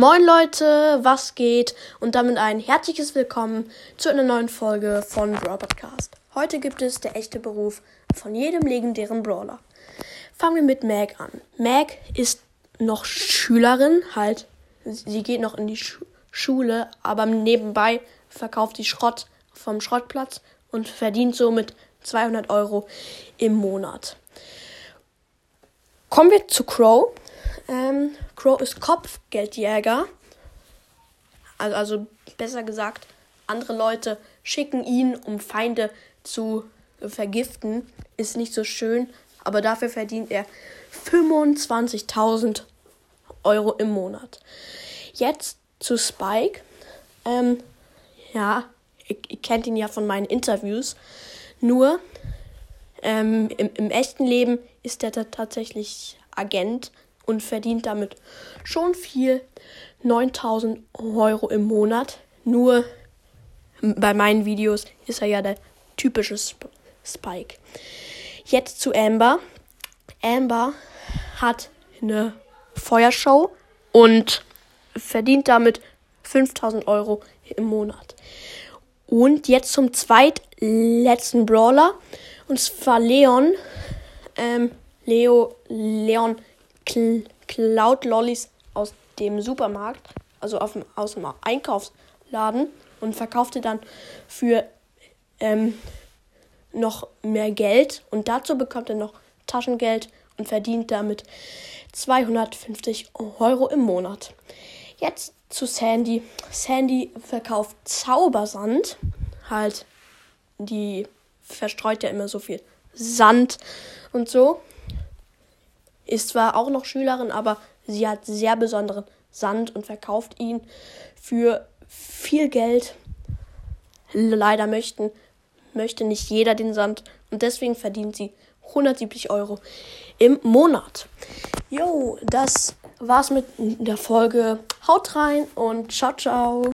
Moin Leute, was geht? Und damit ein herzliches Willkommen zu einer neuen Folge von Brawl Podcast. Heute gibt es der echte Beruf von jedem legendären Brawler. Fangen wir mit Meg an. Meg ist noch Schülerin, halt, sie geht noch in die Schu Schule, aber nebenbei verkauft sie Schrott vom Schrottplatz und verdient somit 200 Euro im Monat. Kommen wir zu Crow. Ähm, Crow ist Kopfgeldjäger. Also, also besser gesagt, andere Leute schicken ihn, um Feinde zu vergiften. Ist nicht so schön, aber dafür verdient er 25.000 Euro im Monat. Jetzt zu Spike. Ähm, ja, ihr, kennt ihn ja von meinen Interviews. Nur ähm, im, im echten Leben ist er tatsächlich Agent und verdient damit schon viel. 9000 Euro im Monat. Nur bei meinen Videos ist er ja der typische Sp Spike. Jetzt zu Amber. Amber hat eine Feuershow und verdient damit 5000 Euro im Monat. Und jetzt zum zweitletzten Brawler. Und zwar Leon. Ähm, Leo, Leon klaut Lollis aus dem Supermarkt, also dem, aus dem Einkaufsladen und verkaufte dann für ähm, noch mehr Geld. Und dazu bekommt er noch Taschengeld und verdient damit 250 Euro im Monat. Jetzt zu Sandy. Sandy verkauft Zaubersand. Halt, die verstreut ja immer so viel Sand und so ist zwar auch noch Schülerin, aber sie hat sehr besonderen Sand und verkauft ihn für viel Geld. Leider möchten, möchte nicht jeder den Sand und deswegen verdient sie 170 Euro im Monat. Jo, das war's mit der Folge. Haut rein und ciao, ciao.